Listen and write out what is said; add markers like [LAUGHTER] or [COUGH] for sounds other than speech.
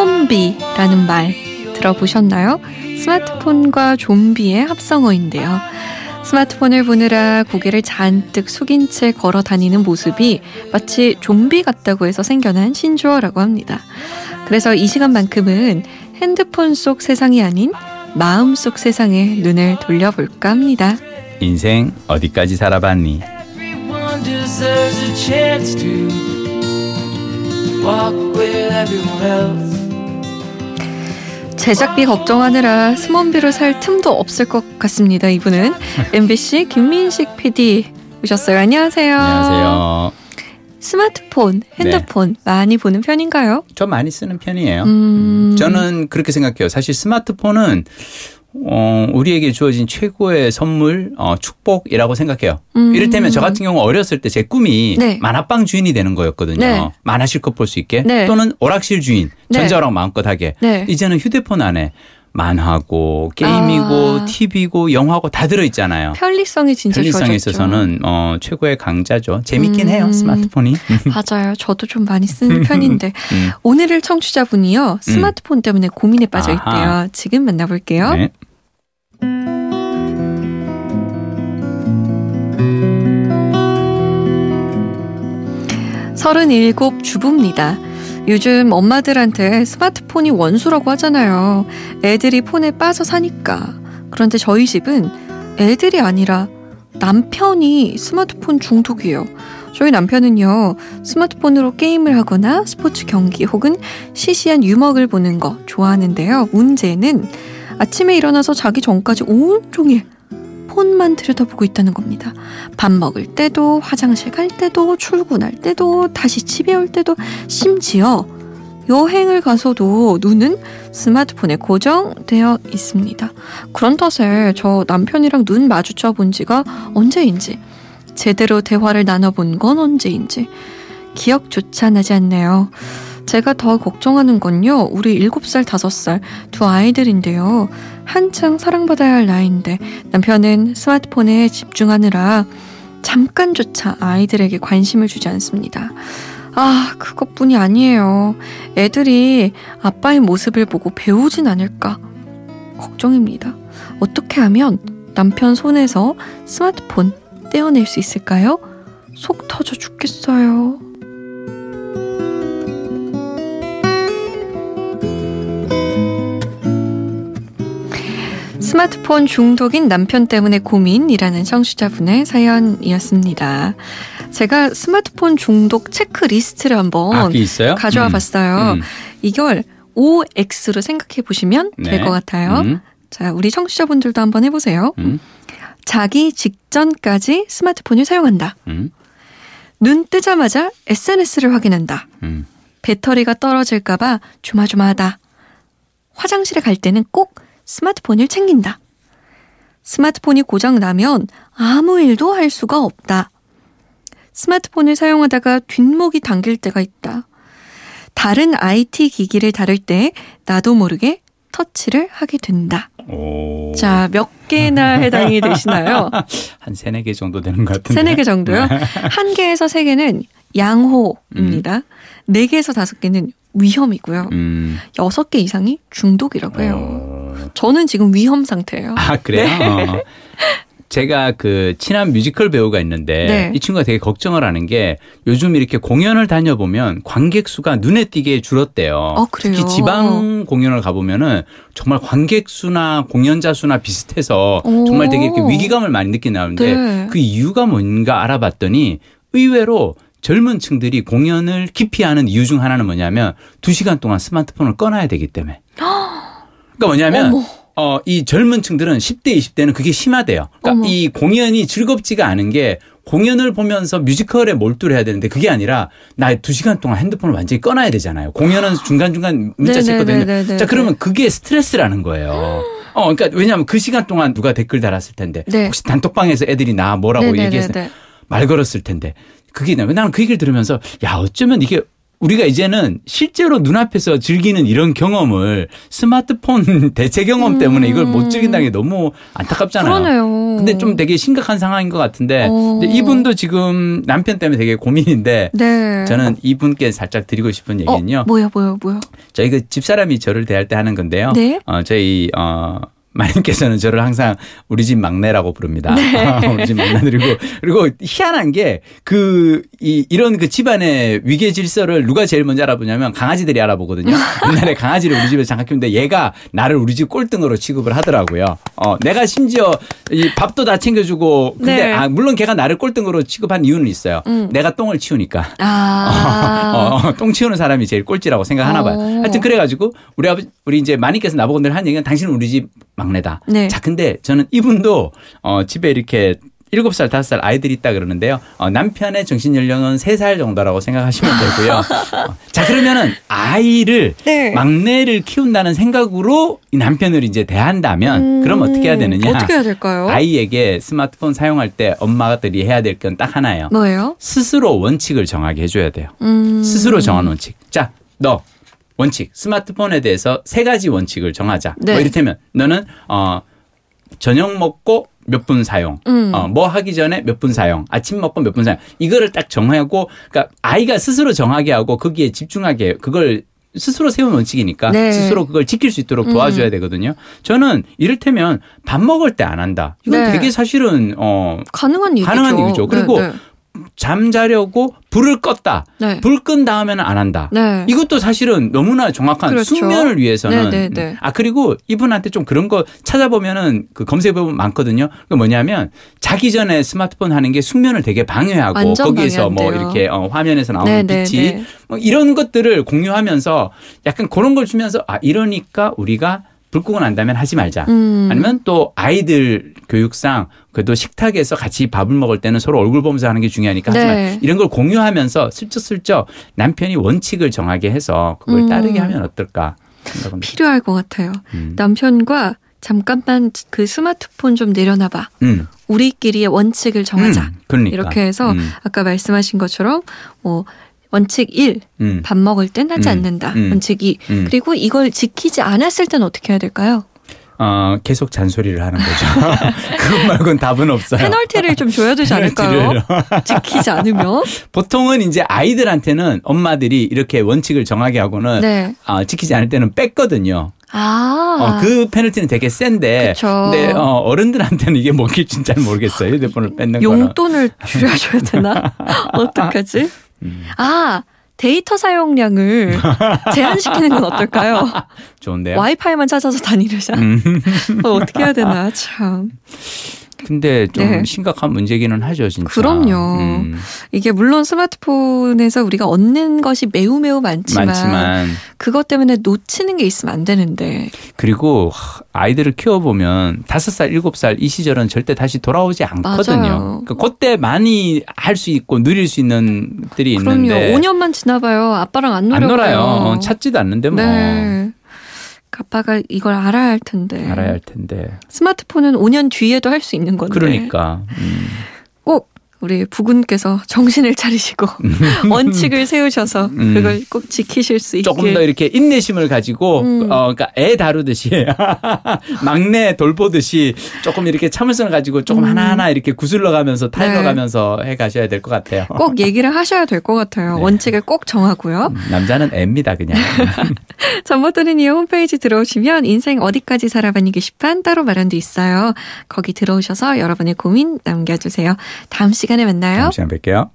스몬비라는 말 들어보셨나요? 스마트폰과 좀비의 합성어인데요. 스마트폰을 보느라 고개를 잔뜩 숙인 채 걸어 다니는 모습이 마치 좀비 같다고 해서 생겨난 신조어라고 합니다. 그래서 이 시간만큼은 핸드폰 속 세상이 아닌 마음 속 세상에 눈을 돌려볼까 합니다. 인생 어디까지 살아봤니? Everyone deserves a chance to walk with everyone else. 제작비 걱정하느라 스몬비로 살 틈도 없을 것 같습니다. 이분은 MBC 김민식 PD 오셨어요. 안녕하세요. 안녕하세요. 스마트폰, 핸드폰 많이 보는 편인가요? 저 많이 쓰는 편이에요. 음, 저는 그렇게 생각해요. 사실 스마트폰은 어, 우리에게 주어진 최고의 선물, 어, 축복이라고 생각해요. 음. 이를테면 저 같은 경우 어렸을 때 제 꿈이 네. 만화방 주인이 되는 거였거든요. 네. 만화 실컷 볼 수 있게 네. 또는 오락실 주인, 네. 전자오락 마음껏 하게. 네. 이제는 휴대폰 안에 만화고 게임이고 아. TV고 영화고 다 들어 있잖아요. 편리성이 진짜 편리성에 좋아졌죠. 있어서는 어, 최고의 강자죠. 재밌긴 음. 해요 스마트폰이. [LAUGHS] 맞아요. 저도 좀 많이 쓰는 편인데 음. 오늘을 청취자분이요 스마트폰 때문에 고민에 빠져 있대요. 아하. 지금 만나볼게요. 네. 서른일곱 주부입니다. 요즘 엄마들한테 스마트폰이 원수라고 하잖아요. 애들이 폰에 빠져 사니까. 그런데 저희 집은 애들이 아니라 남편이 스마트폰 중독이에요. 저희 남편은요, 스마트폰으로 게임을 하거나 스포츠 경기 혹은 시시한 유먹을 보는 거 좋아하는데요. 문제는 아침에 일어나서 자기 전까지 온종일 폰만 들여다보고 있다는 겁니다. 밥 먹을 때도, 화장실 갈 때도, 출근할 때도, 다시 집에 올 때도, 심지어 여행을 가서도 눈은 스마트폰에 고정되어 있습니다. 그런 탓에 저 남편이랑 눈 마주쳐 본 지가 언제인지, 제대로 대화를 나눠본 건 언제인지, 기억조차 나지 않네요. 제가 더 걱정하는 건요, 우리 7살, 5살 두 아이들인데요. 한창 사랑받아야 할 나이인데 남편은 스마트폰에 집중하느라 잠깐조차 아이들에게 관심을 주지 않습니다. 아, 그것뿐이 아니에요. 애들이 아빠의 모습을 보고 배우진 않을까 걱정입니다. 어떻게 하면 남편 손에서 스마트폰 떼어낼 수 있을까요? 속 터져 죽겠어요. 스마트폰 중독인 남편 때문에 고민이라는 청취자분의 사연이었습니다. 제가 스마트폰 중독 체크리스트를 한번 아? 가져와 음. 봤어요. 음. 이걸 OX로 생각해 보시면 될 네. 것 같아요. 음. 자, 우리 청취자분들도 한번 해보세요. 음. 자기 직전까지 스마트폰을 사용한다. 음. 눈 뜨자마자 SNS를 확인한다. 음. 배터리가 떨어질까봐 조마조마하다. 화장실에 갈 때는 꼭 스마트폰을 챙긴다. 스마트폰이 고장 나면 아무 일도 할 수가 없다. 스마트폰을 사용하다가 뒷목이 당길 때가 있다. 다른 IT 기기를 다룰 때 나도 모르게 터치를 하게 된다. 오. 자, 몇 개나 해당이 [LAUGHS] 되시나요? 한 세네 개 정도 되는 것 같은데. 세네 개 정도요? 한 개에서 세 개는 양호입니다. 네 개에서 다섯 개는 위험이고요. 음. 여섯 개 이상이 중독이라고 해요. 어. 저는 지금 위험 상태예요. 아, 그래요? 어. 제가 그 친한 뮤지컬 배우가 있는데 네. 이 친구가 되게 걱정을 하는 게 요즘 이렇게 공연을 다녀보면 관객 수가 눈에 띄게 줄었대요. 어? 특히 지방 공연을 가보면은 정말 관객 수나 공연자 수나 비슷해서 오. 정말 되게 이렇게 위기감을 많이 느낀다는데 네. 그 이유가 뭔가 알아봤더니 의외로 젊은 층들이 공연을 기피하는 이유 중 하나는 뭐냐면 두 시간 동안 스마트폰을 꺼놔야 되기 때문에. 그러니까 뭐냐면 어머. 어, 이 젊은 층들은 10대, 20대는 그게 심하대요. 그러니까 어머. 이 공연이 즐겁지가 않은 게 공연을 보면서 뮤지컬에 몰두를 해야 되는데 그게 아니라 나 두 시간 동안 핸드폰을 완전히 꺼놔야 되잖아요. 공연은 중간중간 문자 쳤거든요. 네네네네네. 자, 그러면 그게 스트레스라는 거예요. 어, 그러니까 왜냐하면 그 시간 동안 누가 댓글 달았을 텐데 네. 혹시 단톡방에서 애들이 나 뭐라고. 얘기했을 말 걸었을 텐데 그게 나- 나는 그 얘기를 들으면서 야 어쩌면 이게 우리가 이제는 실제로 눈앞에서 즐기는 이런 경험을 스마트폰 [LAUGHS] 대체 경험 때문에 이걸 못 즐긴다는 게 너무 안타깝잖아요. 음. 그러네요. 근데 좀 되게 심각한 상황인 것 같은데 어. 근데 이분도 지금 남편 때문에 되게 고민인데 네. 저는 이분께 살짝 드리고 싶은 어, 얘기는요. 뭐야, 뭐야, 뭐야. 저희 그 집사람이 저를 대할 때 하는 건데요. 네. 어, 저희 어 마님께서는 저를 항상 우리 집 막내라고 부릅니다. 네. [LAUGHS] 우리 집 막내들이고 그리고 희한한 게그이 이런 그 집안의 위계 질서를 누가 제일 먼저 알아보냐면 강아지들이 알아보거든요. [LAUGHS] 옛날에 강아지를 우리 집에서 잠깐 키우는데 얘가 나를 우리 집 꼴등으로 취급을 하더라고요. 어 내가 심지어 이 밥도 다 챙겨주고 근데 네. 아 물론 걔가 나를 꼴등으로 취급한 이유는 있어요. 음. 내가 똥을 치우니까. 아. [LAUGHS] 어, 어, 똥 치우는 사람이 제일 꼴찌라고 생각하나 봐요. 어. 하여튼 그래가지고 우리 아버지 우리 이제 마님께서 나보고 늘 한 얘기는 당신은 우리 집 막내다. 네. 자, 근데 저는 이분도 어, 집에 이렇게 일곱 살 다섯 살 아이들이 있다 그러는데요. 어, 남편의 정신 연령은 세 살 정도라고 생각하시면 되고요. [LAUGHS] 어, 자, 그러면은 아이를 네. 막내를 키운다는 생각으로 이 남편을 이제 대한다면 음, 그럼 어떻게 해야 되느냐? 어떻게 해야 될까요? 아이에게 스마트폰 사용할 때 엄마들이 해야 될 건 딱 하나예요. 뭐예요? 스스로 원칙을 정하게 해줘야 돼요. 음. 스스로 정한 원칙. 자, 너 원칙. 스마트폰에 대해서 세 가지 원칙을 정하자. 네. 뭐 이를테면 너는 어 저녁 먹고 몇 분 사용. 음. 어, 뭐 하기 전에 몇 분 사용. 아침 먹고 몇 분 사용. 이거를 딱 정하고 그러니까 아이가 스스로 정하게 하고 거기에 집중하게 그걸 스스로 세운 원칙이니까 네. 스스로 그걸 지킬 수 있도록 도와줘야 음. 되거든요. 저는 이를테면 밥 먹을 때 안 한다. 이건 네. 되게 사실은 어 가능한. 가능한 일이죠. 그리고 잠자려고 불을 껐다. 네. 네. 불끈 다음에는 안 한다. 네. 이것도 사실은 너무나 정확한 그렇죠. 숙면을 위해서는 네, 네, 네. 아 그리고 이분한테 좀 그런 거 찾아보면은 그 검색해 보면 많거든요. 그 뭐냐면 자기 전에 스마트폰 하는 게 숙면을 되게 방해하고 거기에서 뭐 방해한대요. 이렇게 어, 화면에서 나오는 네, 네, 빛이 네. 뭐 이런 것들을 공유하면서 약간 그런 걸 주면서 아 이러니까 우리가 불 끄고 난 다음에 하지 말자. 음. 아니면 또 아이들 교육상 그래도 식탁에서 같이 밥을 먹을 때는 서로 얼굴 보면서 하는 게 중요하니까 하지만 네. 이런 걸 공유하면서 슬쩍슬쩍 남편이 원칙을 정하게 해서 그걸 음. 따르게 하면 어떨까 생각합니다. 필요할 것 같아요. 음. 남편과 잠깐만 그 스마트폰 좀 내려놔봐. 음. 우리끼리의 원칙을 정하자. 음. 그러니까. 이렇게 해서 음. 아까 말씀하신 것처럼 뭐 원칙 1, 음. 밥 먹을 땐 하지 음. 않는다. 음. 원칙 2. 음. 그리고 이걸 지키지 않았을 땐 어떻게 해야 될까요? 어, 계속 잔소리를 하는 거죠. [LAUGHS] 그것 말고는 답은 없어요. 페널티를 좀 줘야 되지 [LAUGHS] 않을까요? 지키지 않으면. [LAUGHS] 보통은 이제 아이들한테는 엄마들이 이렇게 원칙을 정하게 하고는 네. 어, 지키지 않을 때는 뺐거든요. 아. 어, 그 페널티는 되게 센데. 그쵸. 근데 어, 어른들한테는 이게 뭔지 잘 모르겠어요. 휴대폰을 뺏는 거는. 용돈을 줄여줘야 되나? 어떡하지? 음. 아, 데이터 사용량을 [LAUGHS] 제한시키는 건 어떨까요? 좋은데요. 와이파이만 찾아서 다니려자. 음. 어, 어떻게 해야 되나, 참. 근데 좀 네. 심각한 문제기는 하죠, 진짜. 그럼요. 음, 이게 물론 스마트폰에서 우리가 얻는 것이 매우 매우 많지만, 많지만 그것 때문에 놓치는 게 있으면 안 되는데. 그리고 하, 아이들을 키워보면 다섯 살, 일곱 살 이 시절은 절대 다시 돌아오지 않거든요. 그러니까 그때 많이 할 수 있고 누릴 수 있는 그럼요. 있는데 5년만 지나봐요. 아빠랑 안안 놀아요. 놀아요. 어, 찾지도 않는데 뭐 네. 아빠가 이걸 알아야 할 텐데. 알아야 할 텐데. 스마트폰은 5년 뒤에도 할 수 있는 건데. 그러니까 음. 꼭 우리 부군께서 정신을 차리시고 [LAUGHS] 원칙을 세우셔서 음. 그걸 꼭 지키실 수 있게. 조금 더 이렇게 인내심을 가지고 음. 어 그러니까 애 다루듯이 [LAUGHS] 막내 돌보듯이 조금 이렇게 참을성을 가지고 조금 음. 하나하나 이렇게 구슬러 가면서 타일러 네. 가면서 해 가셔야 될 것 같아요. 꼭 얘기를 하셔야 될 것 같아요. 네. 원칙을 꼭 정하고요. 음, 남자는 애입니다, 그냥. [LAUGHS] 전버터리니 홈페이지 들어오시면 인생 어디까지 살아봤니 게시판 따로 마련돼 있어요. 거기 들어오셔서 여러분의 고민 남겨 주세요. 다음 시간에 만나요. 다음 시간 뵐게요.